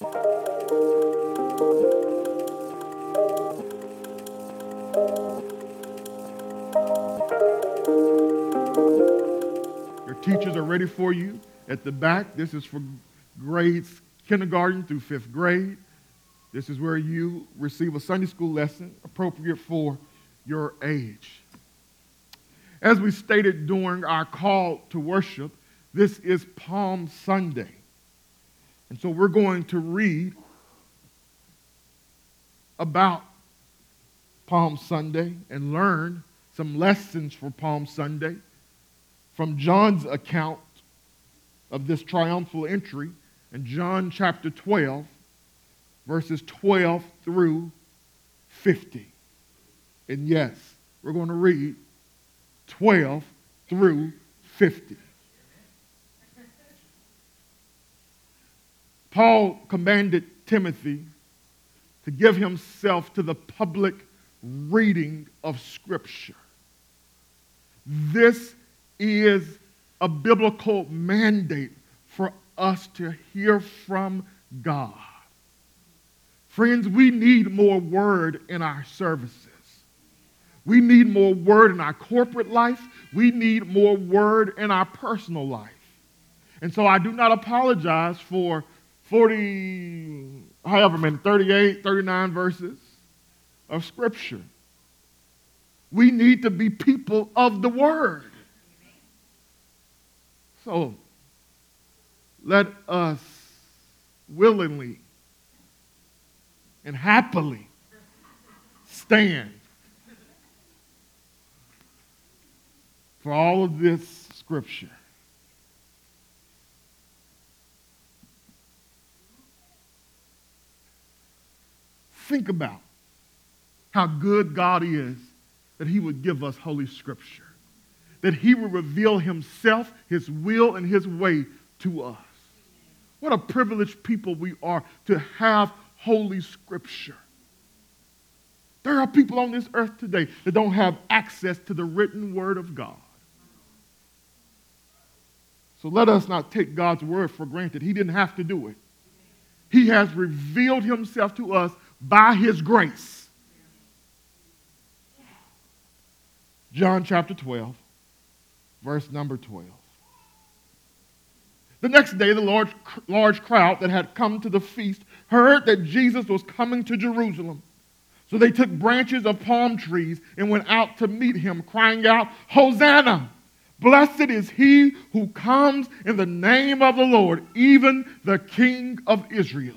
Your teachers are ready for you at the back. This is for grades kindergarten through fifth grade. This is where you receive a Sunday school lesson appropriate for your age. As we stated during our call to worship, this is Palm Sunday. And so we're going to read about Palm Sunday and learn some lessons for Palm Sunday from John's account of this triumphal entry in John chapter 12, verses 12 through 50. And yes, we're going to read 12 through 50. Paul commanded Timothy to give himself to the public reading of Scripture. This is a biblical mandate for us to hear from God. Friends, we need more word in our services. We need more word in our corporate life. We need more word in our personal life. And so I do not apologize for 40, however many, 38, 39 verses of Scripture. We need to be people of the Word. So let us willingly and happily stand for all of this Scripture. Think about how good God is that He would give us Holy Scripture, that He would reveal Himself, His will, and His way to us. What a privileged people we are to have Holy Scripture. There are people on this earth today that don't have access to the written Word of God. So let us not take God's Word for granted. He didn't have to do it. He has revealed Himself to us by His grace. John chapter 12, verse number 12. The next day, the large, large crowd that had come to the feast heard that Jesus was coming to Jerusalem. So they took branches of palm trees and went out to meet him, crying out, Hosanna! Blessed is he who comes in the name of the Lord, even the King of Israel.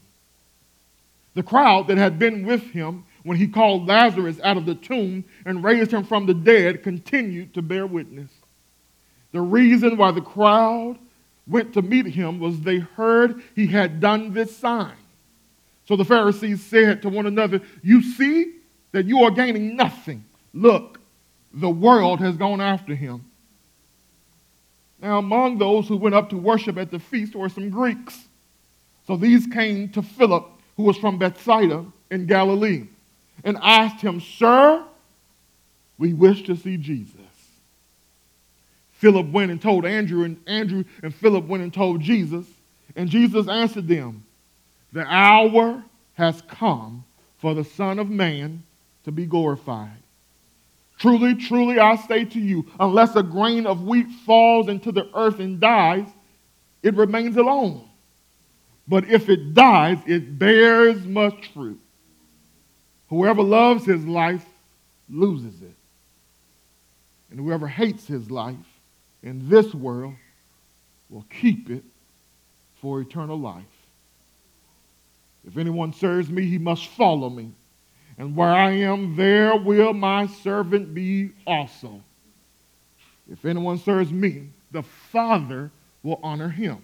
The crowd that had been with him when he called Lazarus out of the tomb and raised him from the dead continued to bear witness. The reason why the crowd went to meet him was they heard he had done this sign. So the Pharisees said to one another, You see that you are gaining nothing. Look, the world has gone after him. Now, among those who went up to worship at the feast were some Greeks. So these came to Philip, who was from Bethsaida in Galilee, and asked him, Sir, we wish to see Jesus. Philip went and told Andrew, and Andrew and Philip went and told Jesus. And Jesus answered them, The hour has come for the Son of Man to be glorified. Truly, truly, I say to you, unless a grain of wheat falls into the earth and dies, it remains alone. But if it dies, it bears much fruit. Whoever loves his life loses it. And whoever hates his life in this world will keep it for eternal life. If anyone serves me, he must follow me. And where I am, there will my servant be also. If anyone serves me, the Father will honor him.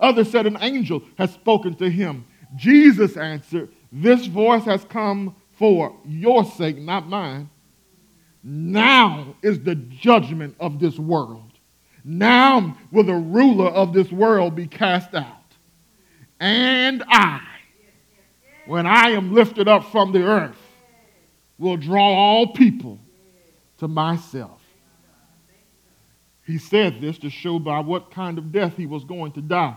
Others said an angel has spoken to him. Jesus answered, This voice has come for your sake, not mine. Now is the judgment of this world. Now will the ruler of this world be cast out. And I, when I am lifted up from the earth, will draw all people to myself. He said this to show by what kind of death he was going to die.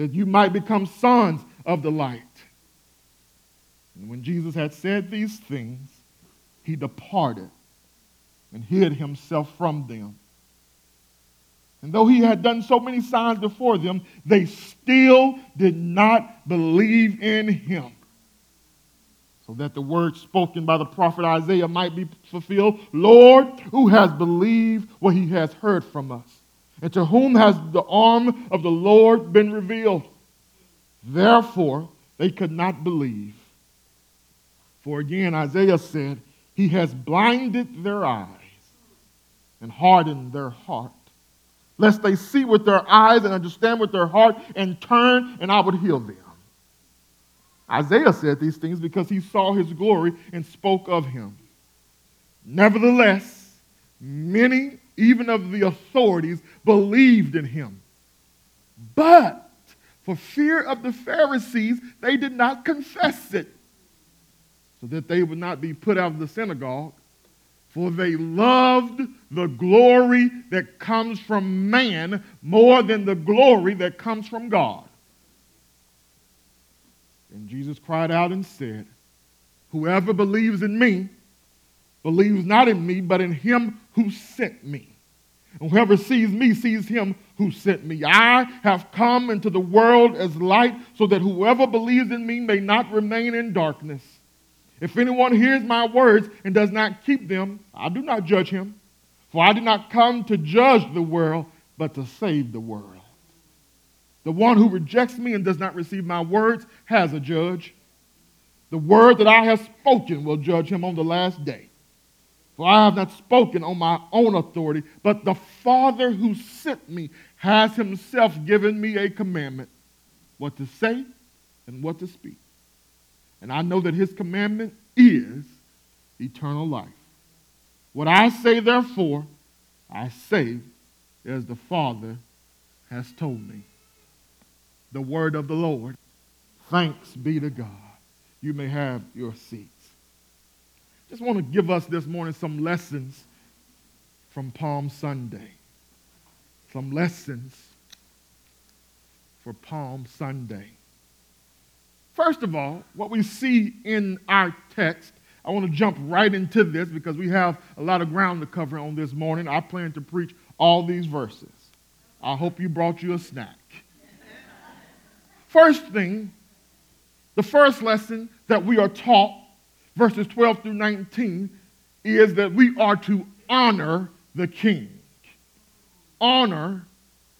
that you might become sons of the light. And when Jesus had said these things, he departed and hid himself from them. And though he had done so many signs before them, they still did not believe in him. So that the word spoken by the prophet Isaiah might be fulfilled Lord, who has believed what he has heard from us? And to whom has the arm of the Lord been revealed? Therefore, they could not believe. For again, Isaiah said, He has blinded their eyes and hardened their heart, lest they see with their eyes and understand with their heart and turn, and I would heal them. Isaiah said these things because he saw his glory and spoke of him. Nevertheless, many, even of the authorities, believed in him. But for fear of the Pharisees, they did not confess it so that they would not be put out of the synagogue. For they loved the glory that comes from man more than the glory that comes from God. And Jesus cried out and said, Whoever believes in me believes not in me, but in him who sent me. And whoever sees me sees him who sent me. I have come into the world as light so that whoever believes in me may not remain in darkness. If anyone hears my words and does not keep them, I do not judge him. For I did not come to judge the world, but to save the world. The one who rejects me and does not receive my words has a judge. The word that I have spoken will judge him on the last day. For I have not spoken on my own authority, but the Father who sent me has himself given me a commandment what to say and what to speak. And I know that his commandment is eternal life. What I say, therefore, I say as the Father has told me. The word of the Lord. Thanks be to God. You may have your seats. Just want to give us this morning some lessons from Palm Sunday. Some lessons for Palm Sunday. First of all, what we see in our text, I want to jump right into this because we have a lot of ground to cover on this morning. I plan to preach all these verses. I hope you brought you a snack. First thing, the first lesson that we are taught, verses 12 through 19, is that we are to honor the king. Honor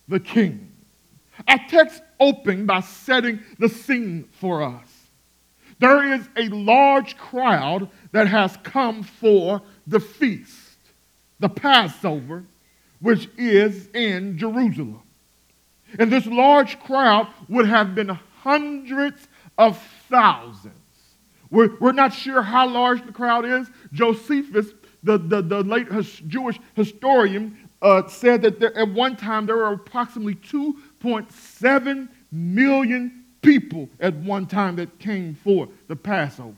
the king. Our text open by setting the scene for us. There is a large crowd that has come for the feast, the Passover, which is in Jerusalem. And this large crowd would have been hundreds of thousands. We're, we're not sure how large the crowd is. Josephus, the, the, the late Jewish historian, uh, said that there, at one time there were approximately 2.7 million people at one time that came for the Passover.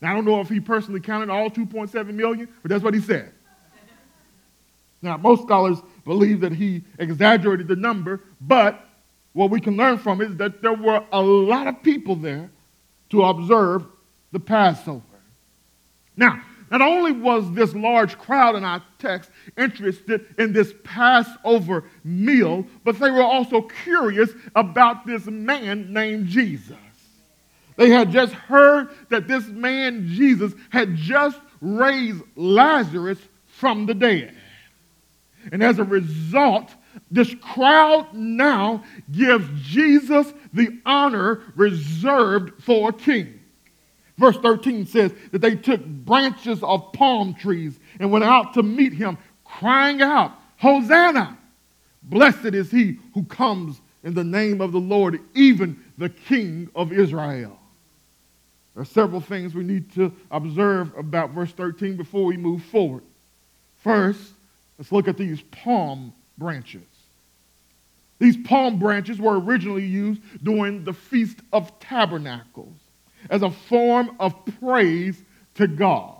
Now, I don't know if he personally counted all 2.7 million, but that's what he said. Now, most scholars believe that he exaggerated the number, but what we can learn from it is that there were a lot of people there to observe the Passover. Now, not only was this large crowd in our text interested in this Passover meal, but they were also curious about this man named Jesus. They had just heard that this man, Jesus, had just raised Lazarus from the dead. And as a result, this crowd now gives Jesus the honor reserved for a king. Verse 13 says that they took branches of palm trees and went out to meet him, crying out, Hosanna! Blessed is he who comes in the name of the Lord, even the King of Israel. There are several things we need to observe about verse 13 before we move forward. First, let's look at these palm branches. These palm branches were originally used during the Feast of Tabernacles as a form of praise to God.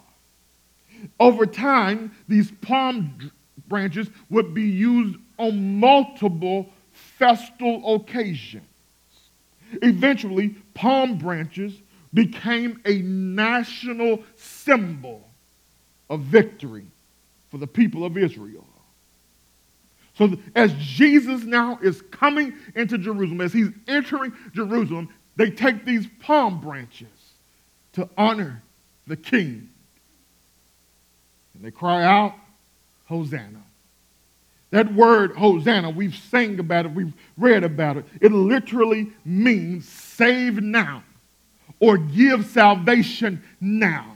Over time, these palm branches would be used on multiple festal occasions. Eventually, palm branches became a national symbol of victory for the people of Israel. So, as Jesus now is coming into Jerusalem, as he's entering Jerusalem, they take these palm branches to honor the king. And they cry out, Hosanna. That word, Hosanna, we've sang about it, we've read about it. It literally means save now or give salvation now.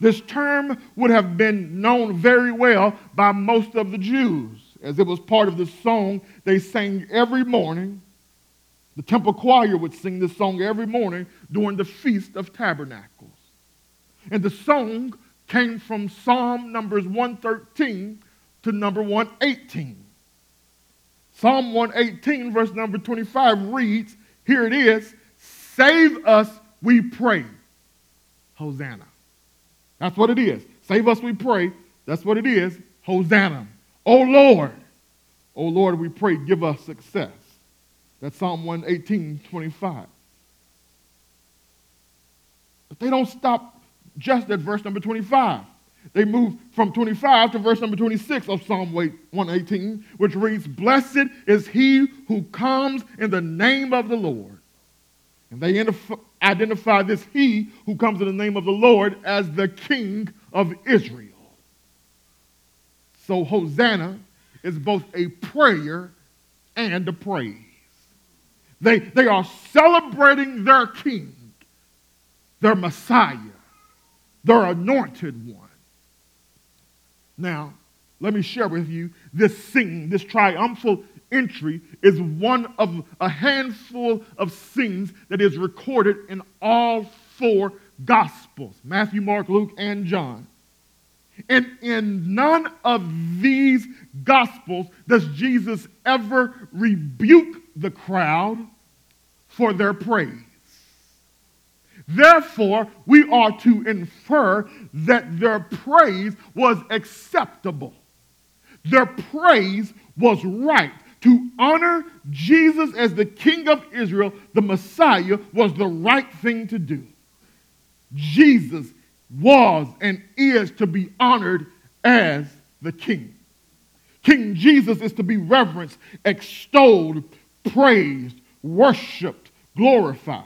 This term would have been known very well by most of the Jews, as it was part of the song they sang every morning the temple choir would sing this song every morning during the Feast of Tabernacles. And the song came from Psalm numbers 113 to number 118. Psalm 118, verse number 25 reads, Here it is, save us, we pray. Hosanna. That's what it is. Save us, we pray. That's what it is. Hosanna. Oh Lord. Oh Lord, we pray, give us success. That's Psalm 118, 25. But they don't stop just at verse number 25. They move from 25 to verse number 26 of Psalm 118, which reads, Blessed is he who comes in the name of the Lord. And they identify this he who comes in the name of the Lord as the King of Israel. So Hosanna is both a prayer and a praise. They, they are celebrating their king, their Messiah, their anointed one. Now, let me share with you this scene, this triumphal entry is one of a handful of scenes that is recorded in all four Gospels Matthew, Mark, Luke, and John. And in none of these Gospels does Jesus ever rebuke the crowd for their praise. Therefore, we are to infer that their praise was acceptable. Their praise was right. To honor Jesus as the King of Israel, the Messiah, was the right thing to do. Jesus was and is to be honored as the King. King Jesus is to be reverenced, extolled, praised, worshiped, glorified.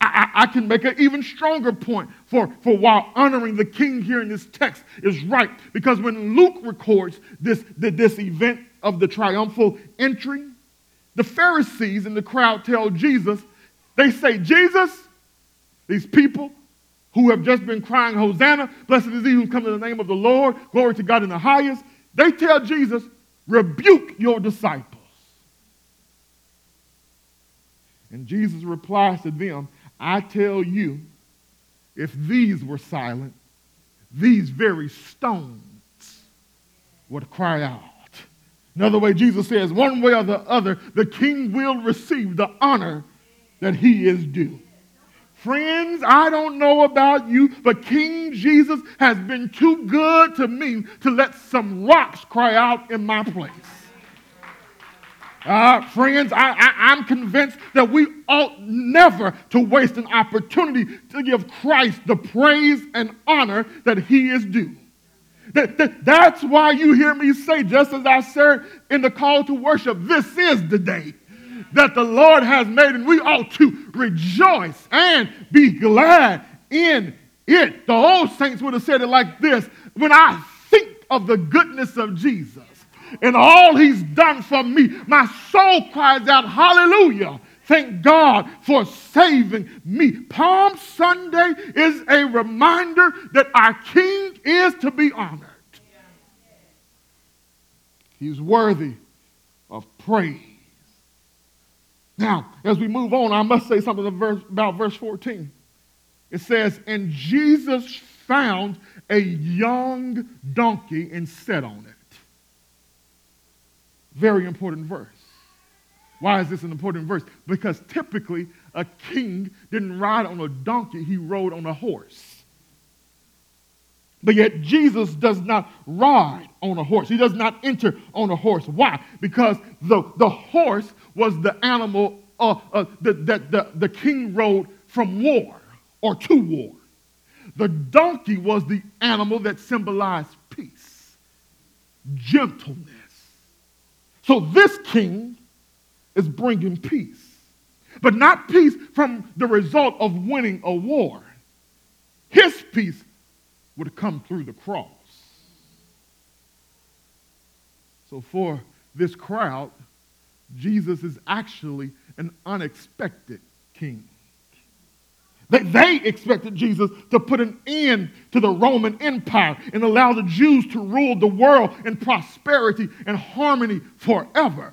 I, I, can make an even stronger point for, for why honoring the king here in this text is right. Because when Luke records this, this event of the triumphal entry, the Pharisees in the crowd tell Jesus, they say, Jesus, these people who have just been crying, Hosanna, blessed is he who comes in the name of the Lord, glory to God in the highest, they tell Jesus, rebuke your disciples. And Jesus replies to them, I tell you, if these were silent, these very stones would cry out, Another way, Jesus says, one way or the other, the king will receive the honor that he is due. Friends, I don't know about you, but King Jesus has been too good to me to let some rocks cry out in my place. Uh, friends, I, am convinced that we ought never to waste an opportunity to give Christ the praise and honor that he is due. That, that, that's why you hear me say, just as I said in the call to worship, this is the day that the Lord has made, and we ought to rejoice and be glad in it. The old saints would have said it like this When I think of the goodness of Jesus and all he's done for me, my soul cries out, Hallelujah. Thank God for saving me. Palm Sunday is a reminder that our King is to be honored. He's worthy of praise. Now, as we move on, I must say something about verse 14. It says, And Jesus found a young donkey and sat on it. Very important verse. Why is this an important verse? Because typically a king didn't ride on a donkey, he rode on a horse. But yet Jesus does not ride on a horse. He does not enter on a horse. Why? Because the, the horse was the animal uh, uh, that, that the, the king rode from war or to war. The donkey was the animal that symbolized peace, gentleness. So this king is bringing peace, but not peace from the result of winning a war. His peace would come through the cross. So, for this crowd, Jesus is actually an unexpected king. They, they expected Jesus to put an end to the Roman Empire and allow the Jews to rule the world in prosperity and harmony forever.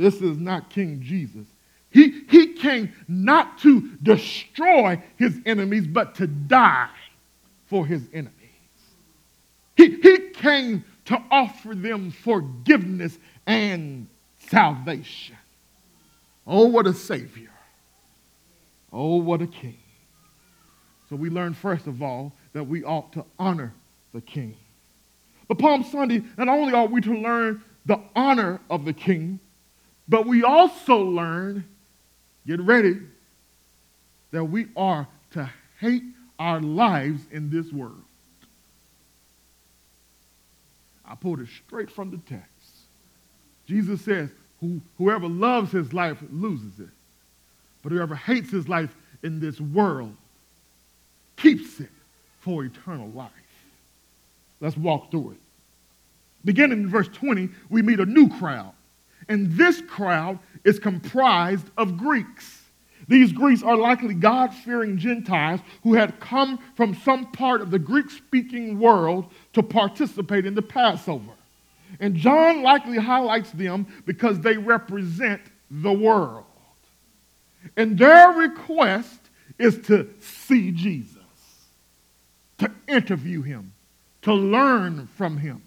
This is not King Jesus. He, he came not to destroy his enemies, but to die for his enemies. He, he came to offer them forgiveness and salvation. Oh, what a Savior. Oh, what a King. So we learn, first of all, that we ought to honor the King. But Palm Sunday, not only are we to learn the honor of the King, but we also learn, get ready, that we are to hate our lives in this world. I pulled it straight from the text. Jesus says, Who, Whoever loves his life loses it, but whoever hates his life in this world keeps it for eternal life. Let's walk through it. Beginning in verse 20, we meet a new crowd. And this crowd is comprised of Greeks. These Greeks are likely God fearing Gentiles who had come from some part of the Greek speaking world to participate in the Passover. And John likely highlights them because they represent the world. And their request is to see Jesus, to interview him, to learn from him.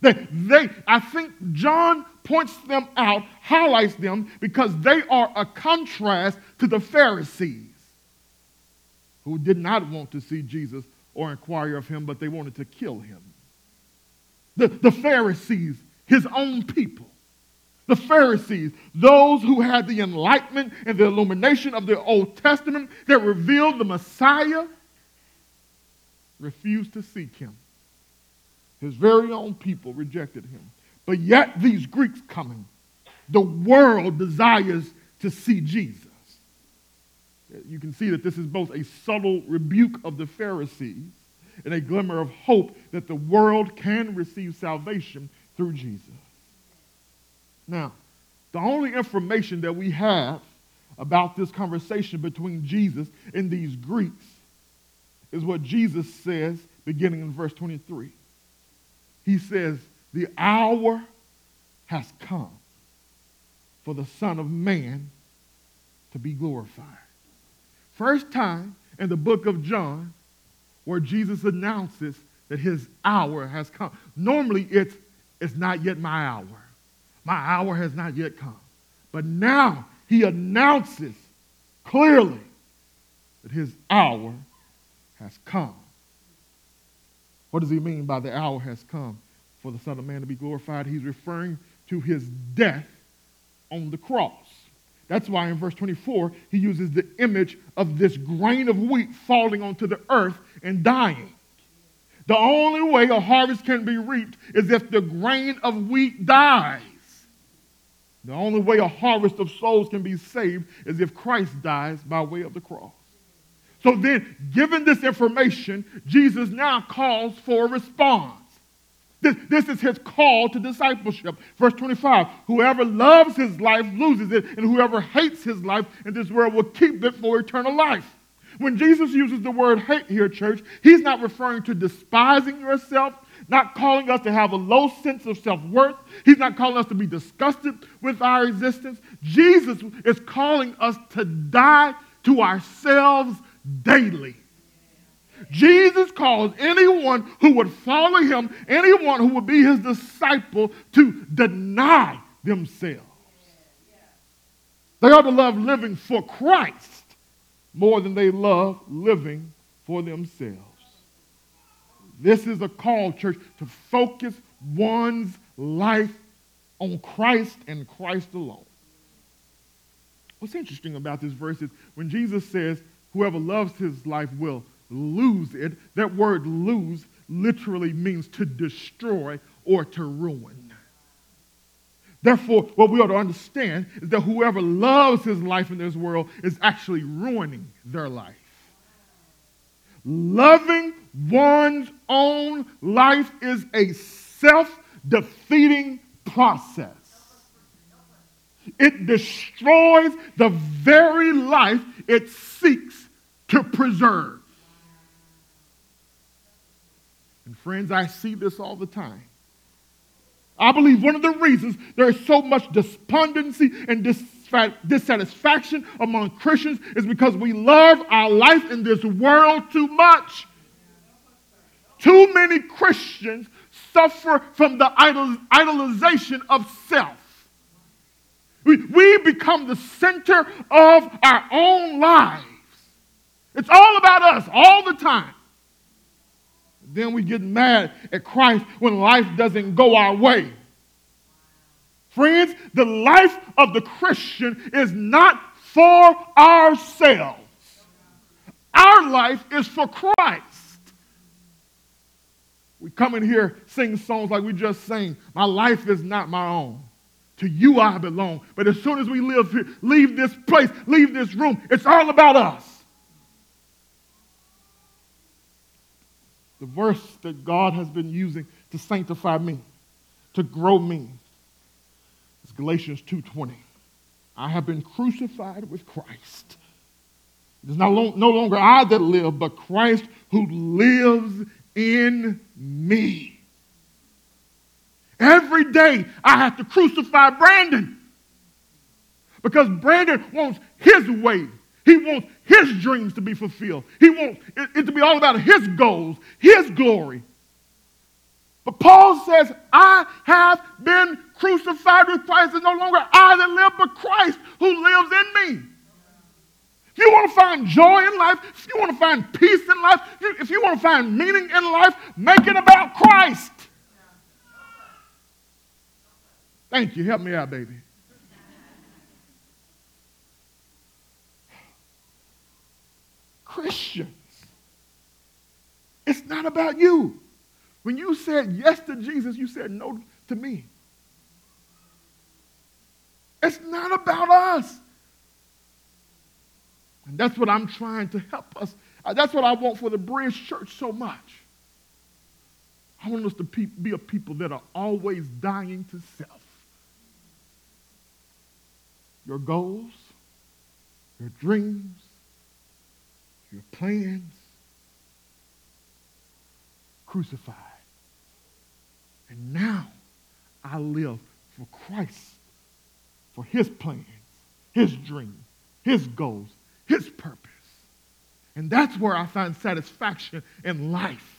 They, they, I think John points them out, highlights them, because they are a contrast to the Pharisees who did not want to see Jesus or inquire of him, but they wanted to kill him. The, the Pharisees, his own people, the Pharisees, those who had the enlightenment and the illumination of the Old Testament that revealed the Messiah, refused to seek him. His very own people rejected him. But yet, these Greeks coming, the world desires to see Jesus. You can see that this is both a subtle rebuke of the Pharisees and a glimmer of hope that the world can receive salvation through Jesus. Now, the only information that we have about this conversation between Jesus and these Greeks is what Jesus says beginning in verse 23 he says, The hour has come for the Son of Man to be glorified. First time in the book of John where Jesus announces that his hour has come. Normally it's it's not yet my hour. My hour has not yet come. But now he announces clearly that his hour has come. What does he mean by the hour has come for the Son of Man to be glorified? He's referring to his death on the cross. That's why in verse 24, he uses the image of this grain of wheat falling onto the earth and dying. The only way a harvest can be reaped is if the grain of wheat dies. The only way a harvest of souls can be saved is if Christ dies by way of the cross. So then, given this information, Jesus now calls for a response. This, this is his call to discipleship. Verse 25 Whoever loves his life loses it, and whoever hates his life in this world will keep it for eternal life. When Jesus uses the word hate here, church, he's not referring to despising yourself, not calling us to have a low sense of self worth. He's not calling us to be disgusted with our existence. Jesus is calling us to die to ourselves daily. Jesus calls anyone who would follow him, anyone who would be his disciple, to deny themselves. They ought to love living for Christ more than they love living for themselves. This is a call, church, to focus one's life on Christ and Christ alone. What's interesting about this verse is when Jesus says, Whoever loves his life will lose it, that word lose literally means to destroy or to ruin. Therefore, what we ought to understand is that whoever loves his life in this world is actually ruining their life. Loving one's own life is a self defeating process. It destroys the very life it seeks to preserve. And friends, I see this all the time. I believe one of the reasons there is so much despondency and dissatisfaction among Christians is because we love our life in this world too much. Too many Christians suffer from the idol, idolization of self. We, we become the center of our own lives. It's all about us all the time. Then we get mad at Christ when life doesn't go our way. Friends, the life of the Christian is not for ourselves. Our life is for Christ. We come in here, sing songs like we just sang. My life is not my own. To you I belong. But as soon as we live here, leave this place, leave this room, it's all about us. The verse that God has been using to sanctify me, to grow me, is Galatians 2:20. I have been crucified with Christ. It is no longer I that live, but Christ who lives in me. Every day I have to crucify Brandon because Brandon wants his way. He wants his dreams to be fulfilled. He wants it, it to be all about his goals, his glory. But Paul says, I have been crucified with Christ. It's no longer I that live, but Christ who lives in me. If you want to find joy in life, if you want to find peace in life, if you want to find meaning in life, make it about Christ. Thank you. Help me out, baby. Christians, it's not about you. When you said yes to Jesus, you said no to me. It's not about us. And that's what I'm trying to help us. Uh, that's what I want for the Bridge Church so much. I want us to be a people that are always dying to self your goals, your dreams, your plans crucified. And now I live for Christ, for his plans, his dreams, his goals, his purpose. And that's where I find satisfaction in life.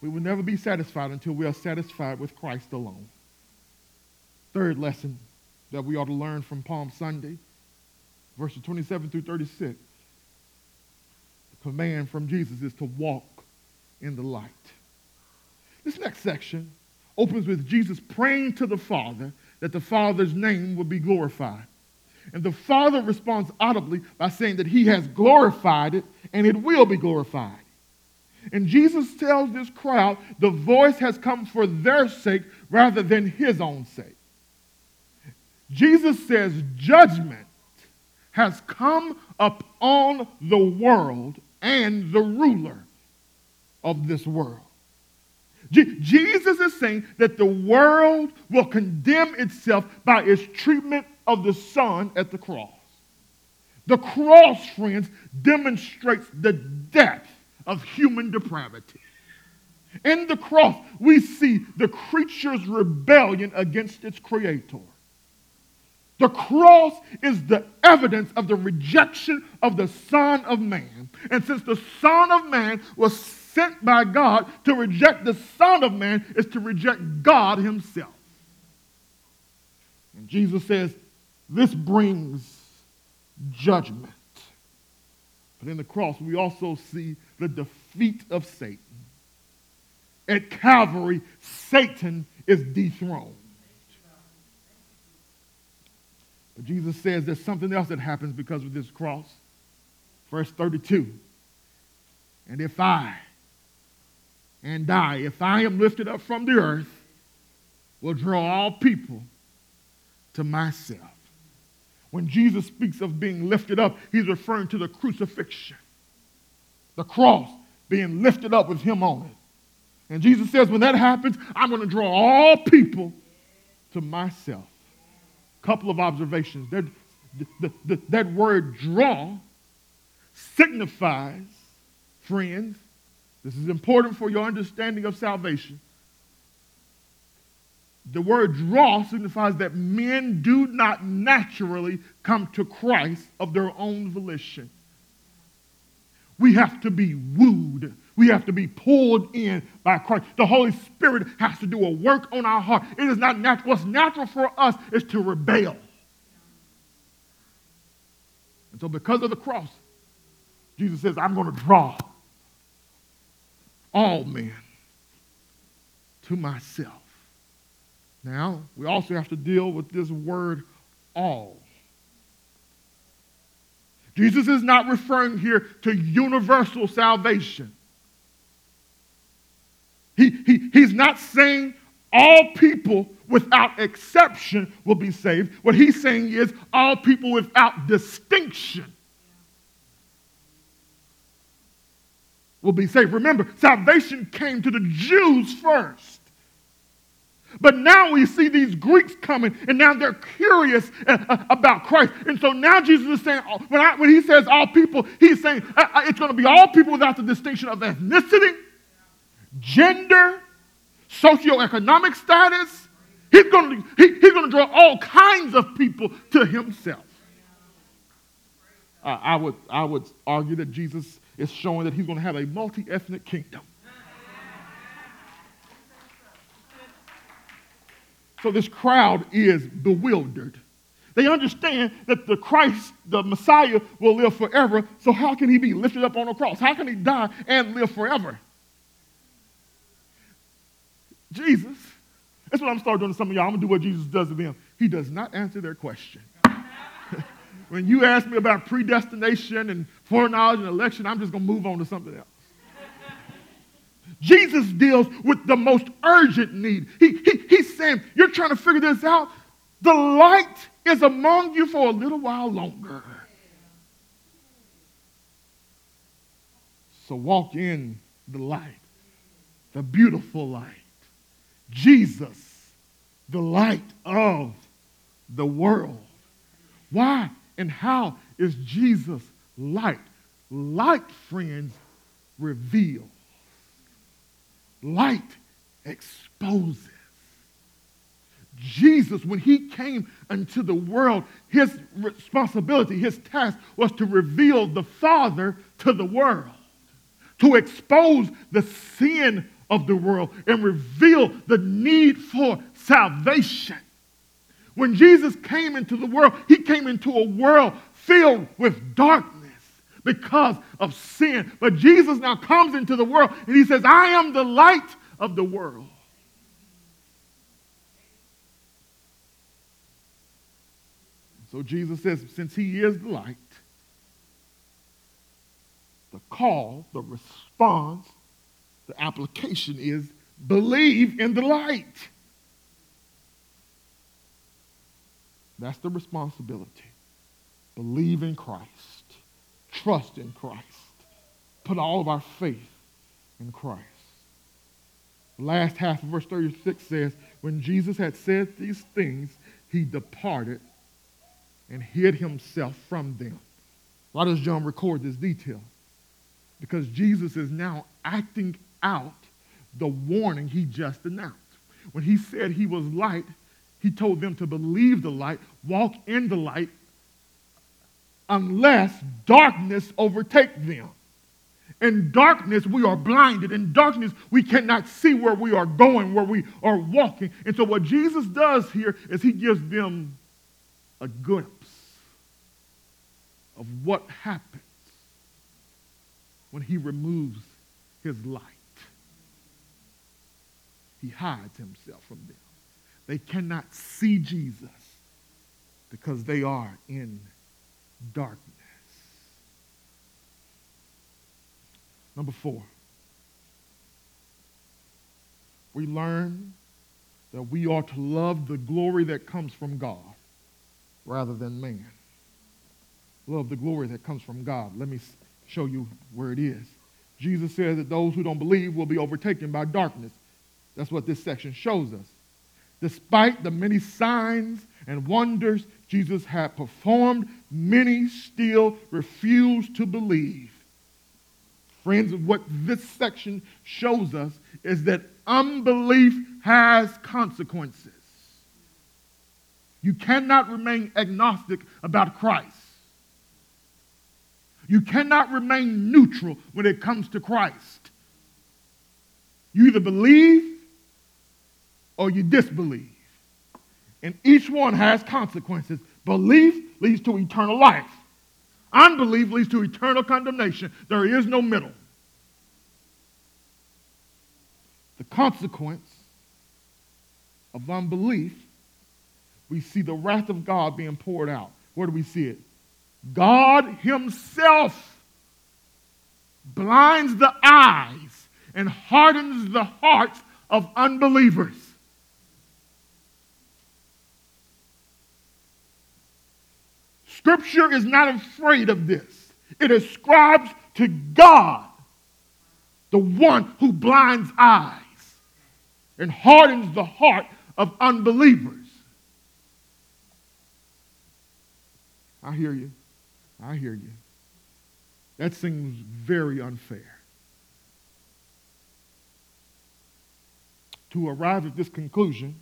We will never be satisfied until we are satisfied with Christ alone. Third lesson that we ought to learn from Palm Sunday, verses 27 through 36. The command from Jesus is to walk in the light. This next section opens with Jesus praying to the Father that the Father's name would be glorified. And the Father responds audibly by saying that he has glorified it and it will be glorified. And Jesus tells this crowd the voice has come for their sake rather than his own sake. Jesus says judgment has come upon the world and the ruler of this world. Jesus is saying that the world will condemn itself by its treatment of the Son at the cross. The cross, friends, demonstrates the depth of human depravity. In the cross, we see the creature's rebellion against its creator. The cross is the evidence of the rejection of the Son of Man. And since the Son of Man was sent by God to reject the Son of Man, is to reject God Himself. And Jesus says, this brings judgment. But in the cross, we also see the defeat of Satan. At Calvary, Satan is dethroned. But Jesus says there's something else that happens because of this cross. Verse 32. And if I and I, if I am lifted up from the earth, will draw all people to myself. When Jesus speaks of being lifted up, he's referring to the crucifixion, the cross being lifted up with him on it. And Jesus says, when that happens, I'm going to draw all people to myself. Couple of observations. That, the, the, that word draw signifies, friends, this is important for your understanding of salvation the word draw signifies that men do not naturally come to Christ of their own volition. We have to be wooed. We have to be pulled in by Christ. The Holy Spirit has to do a work on our heart. It is not natural. What's natural for us is to rebel. And so, because of the cross, Jesus says, I'm going to draw all men to myself. Now, we also have to deal with this word all. Jesus is not referring here to universal salvation. He, he, he's not saying all people without exception will be saved. What he's saying is all people without distinction will be saved. Remember, salvation came to the Jews first. But now we see these Greeks coming, and now they're curious uh, uh, about Christ. And so now Jesus is saying, oh, when, I, when he says all people, he's saying uh, it's going to be all people without the distinction of ethnicity, gender, socioeconomic status. He's going, to, he, he's going to draw all kinds of people to himself. Uh, I, would, I would argue that Jesus is showing that he's going to have a multi ethnic kingdom. So this crowd is bewildered. They understand that the Christ, the Messiah, will live forever. So how can he be lifted up on a cross? How can he die and live forever? Jesus, that's what I'm starting doing to some of y'all. I'm going to do what Jesus does to them. He does not answer their question. when you ask me about predestination and foreknowledge and election, I'm just going to move on to something else. Jesus deals with the most urgent need. He, saying, You're trying to figure this out. The light is among you for a little while longer. So walk in the light, the beautiful light. Jesus, the light of the world. Why and how is Jesus light? Light, friends, reveals. Light exposes. Jesus, when he came into the world, his responsibility, his task was to reveal the Father to the world, to expose the sin of the world and reveal the need for salvation. When Jesus came into the world, he came into a world filled with darkness because of sin. But Jesus now comes into the world and he says, I am the light of the world. So Jesus says, since he is the light, the call, the response, the application is believe in the light. That's the responsibility. Believe in Christ. Trust in Christ. Put all of our faith in Christ. The last half of verse 36 says, When Jesus had said these things, he departed and hid himself from them. Why does John record this detail? Because Jesus is now acting out the warning he just announced. When he said he was light, he told them to believe the light, walk in the light, unless darkness overtake them. In darkness, we are blinded. In darkness, we cannot see where we are going, where we are walking. And so, what Jesus does here is he gives them a glimpse of what happens when he removes his light. He hides himself from them. They cannot see Jesus because they are in darkness. Number four, we learn that we are to love the glory that comes from God rather than man. Love the glory that comes from God. Let me show you where it is. Jesus says that those who don't believe will be overtaken by darkness. That's what this section shows us. Despite the many signs and wonders Jesus had performed, many still refused to believe. Friends, what this section shows us is that unbelief has consequences. You cannot remain agnostic about Christ. You cannot remain neutral when it comes to Christ. You either believe or you disbelieve. And each one has consequences. Belief leads to eternal life. Unbelief leads to eternal condemnation. There is no middle. The consequence of unbelief, we see the wrath of God being poured out. Where do we see it? God Himself blinds the eyes and hardens the hearts of unbelievers. Scripture is not afraid of this. It ascribes to God, the one who blinds eyes and hardens the heart of unbelievers. I hear you. I hear you. That seems very unfair. To arrive at this conclusion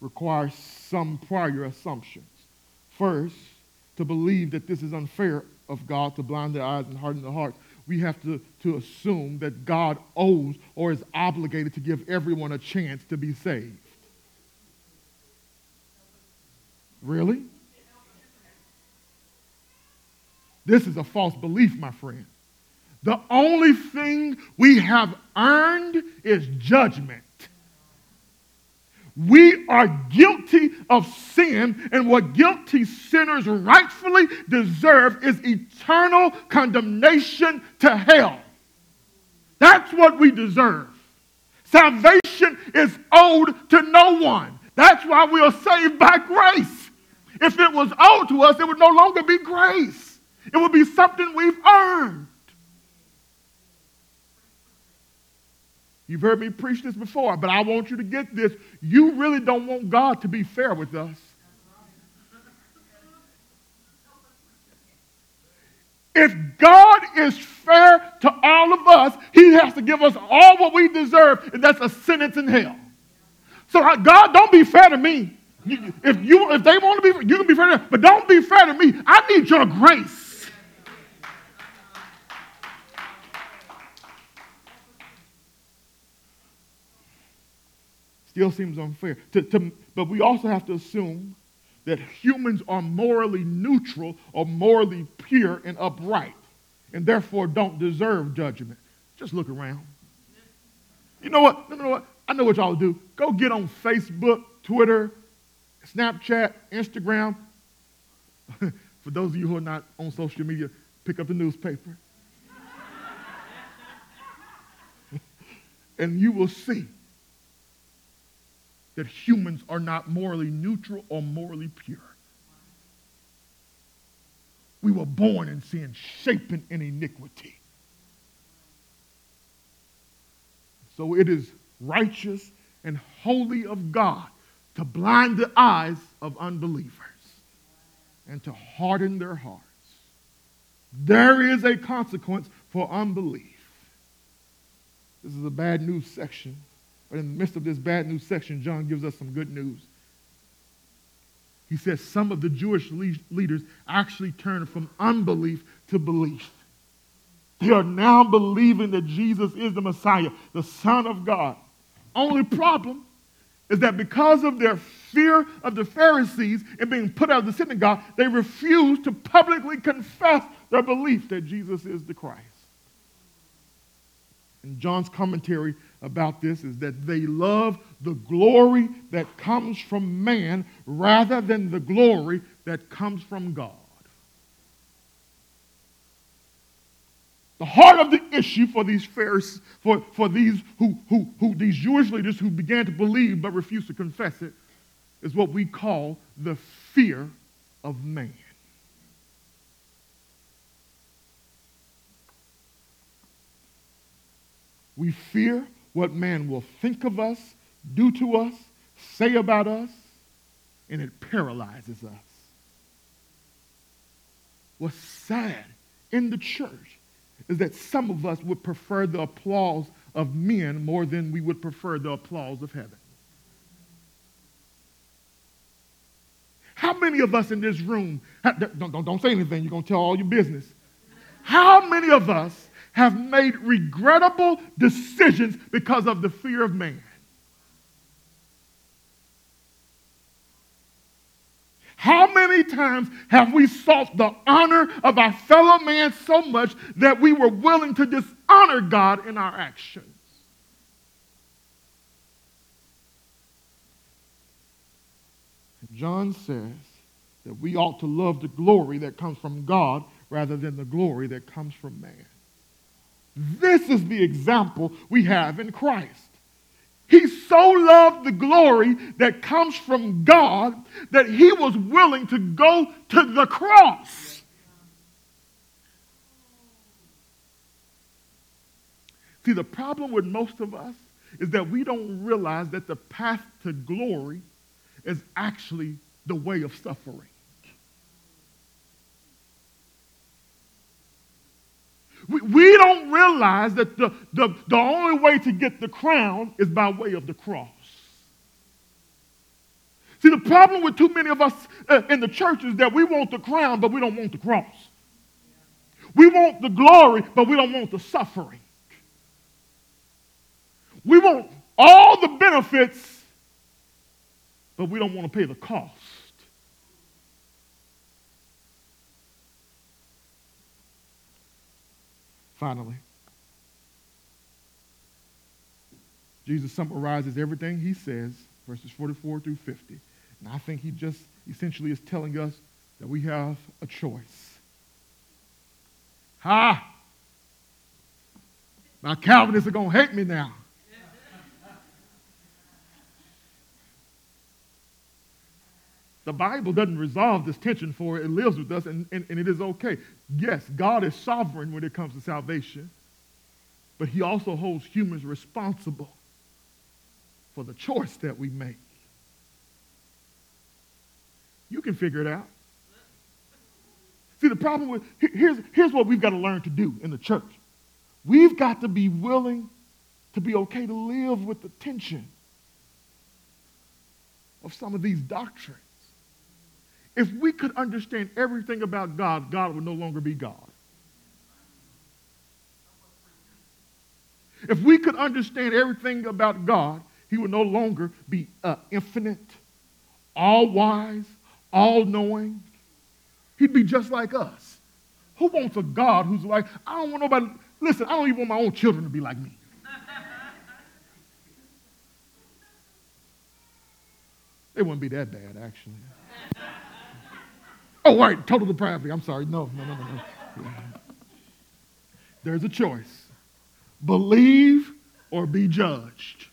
requires some prior assumptions. First, to believe that this is unfair of God to blind their eyes and harden their hearts, we have to, to assume that God owes or is obligated to give everyone a chance to be saved. Really? This is a false belief, my friend. The only thing we have earned is judgment. We are guilty of sin, and what guilty sinners rightfully deserve is eternal condemnation to hell. That's what we deserve. Salvation is owed to no one. That's why we are saved by grace. If it was owed to us, it would no longer be grace, it will be something we've earned. You've heard me preach this before, but I want you to get this. You really don't want God to be fair with us. If God is fair to all of us, He has to give us all what we deserve, and that's a sentence in hell. So, God, don't be fair to me. If, you, if they want to be, you can be fair to them, but don't be fair to me. I need your grace. Still seems unfair. To, to, but we also have to assume that humans are morally neutral or morally pure and upright, and therefore don't deserve judgment. Just look around. You know what? No, no, what? I know what y'all do. Go get on Facebook, Twitter, Snapchat, Instagram. For those of you who are not on social media, pick up the newspaper. and you will see that humans are not morally neutral or morally pure. We were born in sin, shaping in iniquity. So it is righteous and holy of God to blind the eyes of unbelievers and to harden their hearts. There is a consequence for unbelief. This is a bad news section. But in the midst of this bad news section, John gives us some good news. He says some of the Jewish leaders actually turned from unbelief to belief. They are now believing that Jesus is the Messiah, the Son of God. Only problem is that because of their fear of the Pharisees and being put out of the synagogue, they refuse to publicly confess their belief that Jesus is the Christ. In John's commentary about this is that they love the glory that comes from man rather than the glory that comes from God. The heart of the issue for these Pharisees, for, for these who, who, who these Jewish leaders who began to believe but refused to confess it, is what we call the fear of man. We fear what man will think of us, do to us, say about us, and it paralyzes us. What's sad in the church is that some of us would prefer the applause of men more than we would prefer the applause of heaven. How many of us in this room, don't, don't, don't say anything, you're going to tell all your business. How many of us have made regrettable decisions because of the fear of man? How many times have we sought the honor of our fellow man so much that we were willing to dishonor God in our actions? John says that we ought to love the glory that comes from God rather than the glory that comes from man. This is the example we have in Christ. He so loved the glory that comes from God that he was willing to go to the cross. See, the problem with most of us is that we don't realize that the path to glory is actually the way of suffering. We, we don't realize that the, the, the only way to get the crown is by way of the cross. See, the problem with too many of us uh, in the church is that we want the crown, but we don't want the cross. We want the glory, but we don't want the suffering. We want all the benefits, but we don't want to pay the cost. Finally, Jesus summarizes everything he says, verses 44 through 50. And I think he just essentially is telling us that we have a choice. Ha! My Calvinists are going to hate me now. The Bible doesn't resolve this tension for it. It lives with us, and, and, and it is okay. Yes, God is sovereign when it comes to salvation, but he also holds humans responsible for the choice that we make. You can figure it out. See, the problem with, here's, here's what we've got to learn to do in the church. We've got to be willing to be okay to live with the tension of some of these doctrines. If we could understand everything about God, God would no longer be God. If we could understand everything about God, He would no longer be uh, infinite, all wise, all knowing. He'd be just like us. Who wants a God who's like, I don't want nobody, listen, I don't even want my own children to be like me. It wouldn't be that bad, actually. Oh, right, total depravity. I'm sorry. No, no, no, no, no. There's a choice believe or be judged.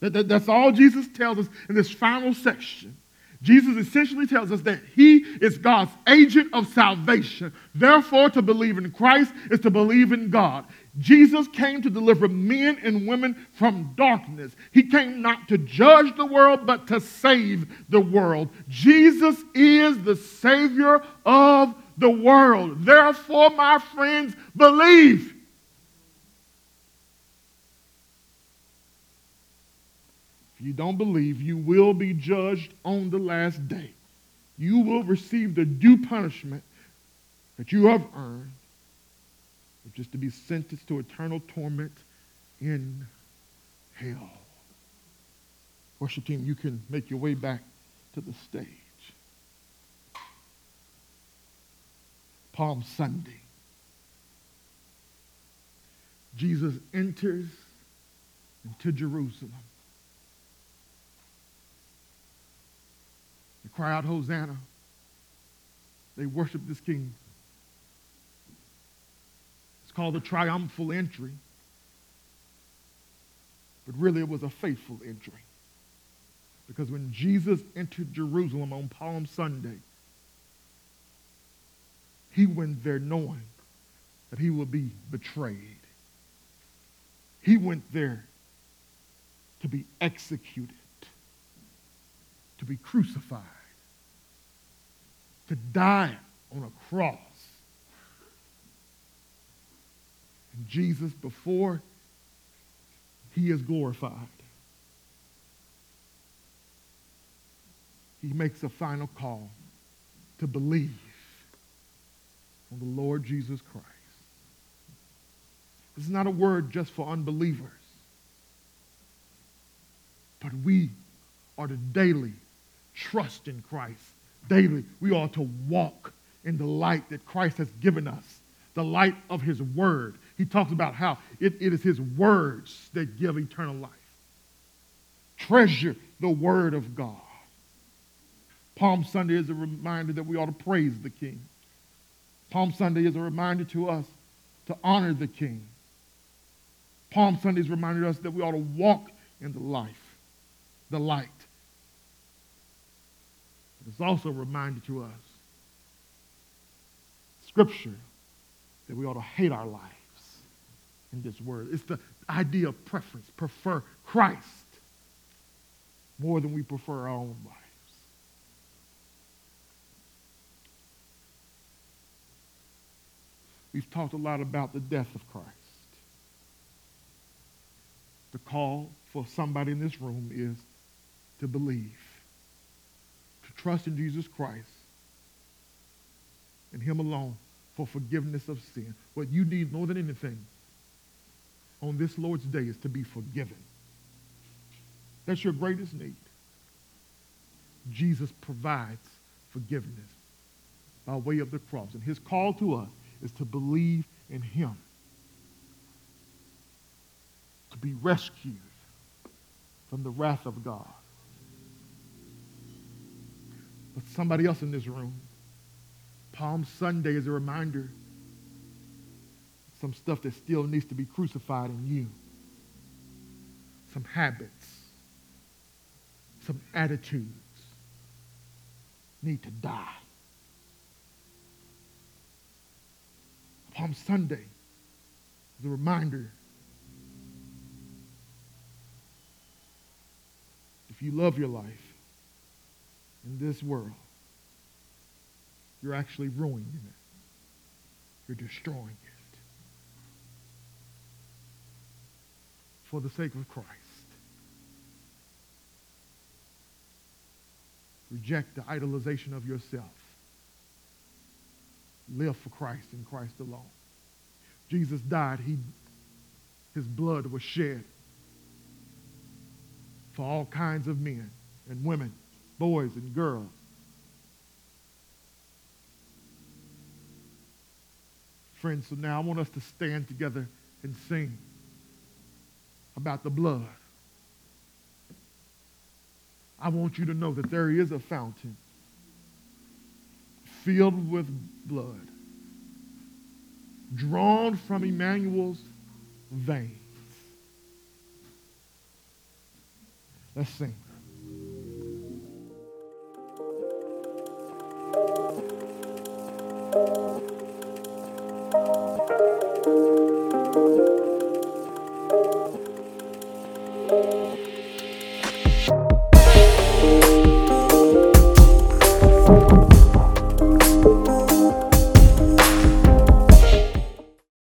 That, that, that's all Jesus tells us in this final section. Jesus essentially tells us that he is God's agent of salvation. Therefore, to believe in Christ is to believe in God. Jesus came to deliver men and women from darkness. He came not to judge the world, but to save the world. Jesus is the Savior of the world. Therefore, my friends, believe. If you don't believe, you will be judged on the last day. You will receive the due punishment that you have earned just to be sentenced to eternal torment in hell. Worship team, you can make your way back to the stage. Palm Sunday. Jesus enters into Jerusalem. They cry out, Hosanna. They worship this king called the triumphal entry. But really, it was a faithful entry. Because when Jesus entered Jerusalem on Palm Sunday, he went there knowing that he would be betrayed. He went there to be executed, to be crucified, to die on a cross And Jesus, before he is glorified, he makes a final call to believe on the Lord Jesus Christ. This is not a word just for unbelievers, but we are to daily trust in Christ. Daily, we are to walk in the light that Christ has given us, the light of his word he talks about how it, it is his words that give eternal life. Treasure the word of God. Palm Sunday is a reminder that we ought to praise the King. Palm Sunday is a reminder to us to honor the King. Palm Sunday is reminding us that we ought to walk in the life, the light. It's also a reminder to us, Scripture, that we ought to hate our life in this word. It's the idea of preference, prefer Christ more than we prefer our own lives. We've talked a lot about the death of Christ. The call for somebody in this room is to believe, to trust in Jesus Christ and Him alone for forgiveness of sin. What you need more than anything on this Lord's day is to be forgiven. That's your greatest need. Jesus provides forgiveness by way of the cross. And his call to us is to believe in him, to be rescued from the wrath of God. But somebody else in this room, Palm Sunday is a reminder some stuff that still needs to be crucified in you, some habits, some attitudes need to die. Palm Sunday is a reminder if you love your life in this world, you're actually ruining it. You're destroying it. For the sake of Christ. Reject the idolization of yourself. Live for Christ and Christ alone. Jesus died. He, his blood was shed for all kinds of men and women, boys and girls. Friends, so now I want us to stand together and sing about the blood. I want you to know that there is a fountain filled with blood, drawn from Emmanuel's veins. Let's sing.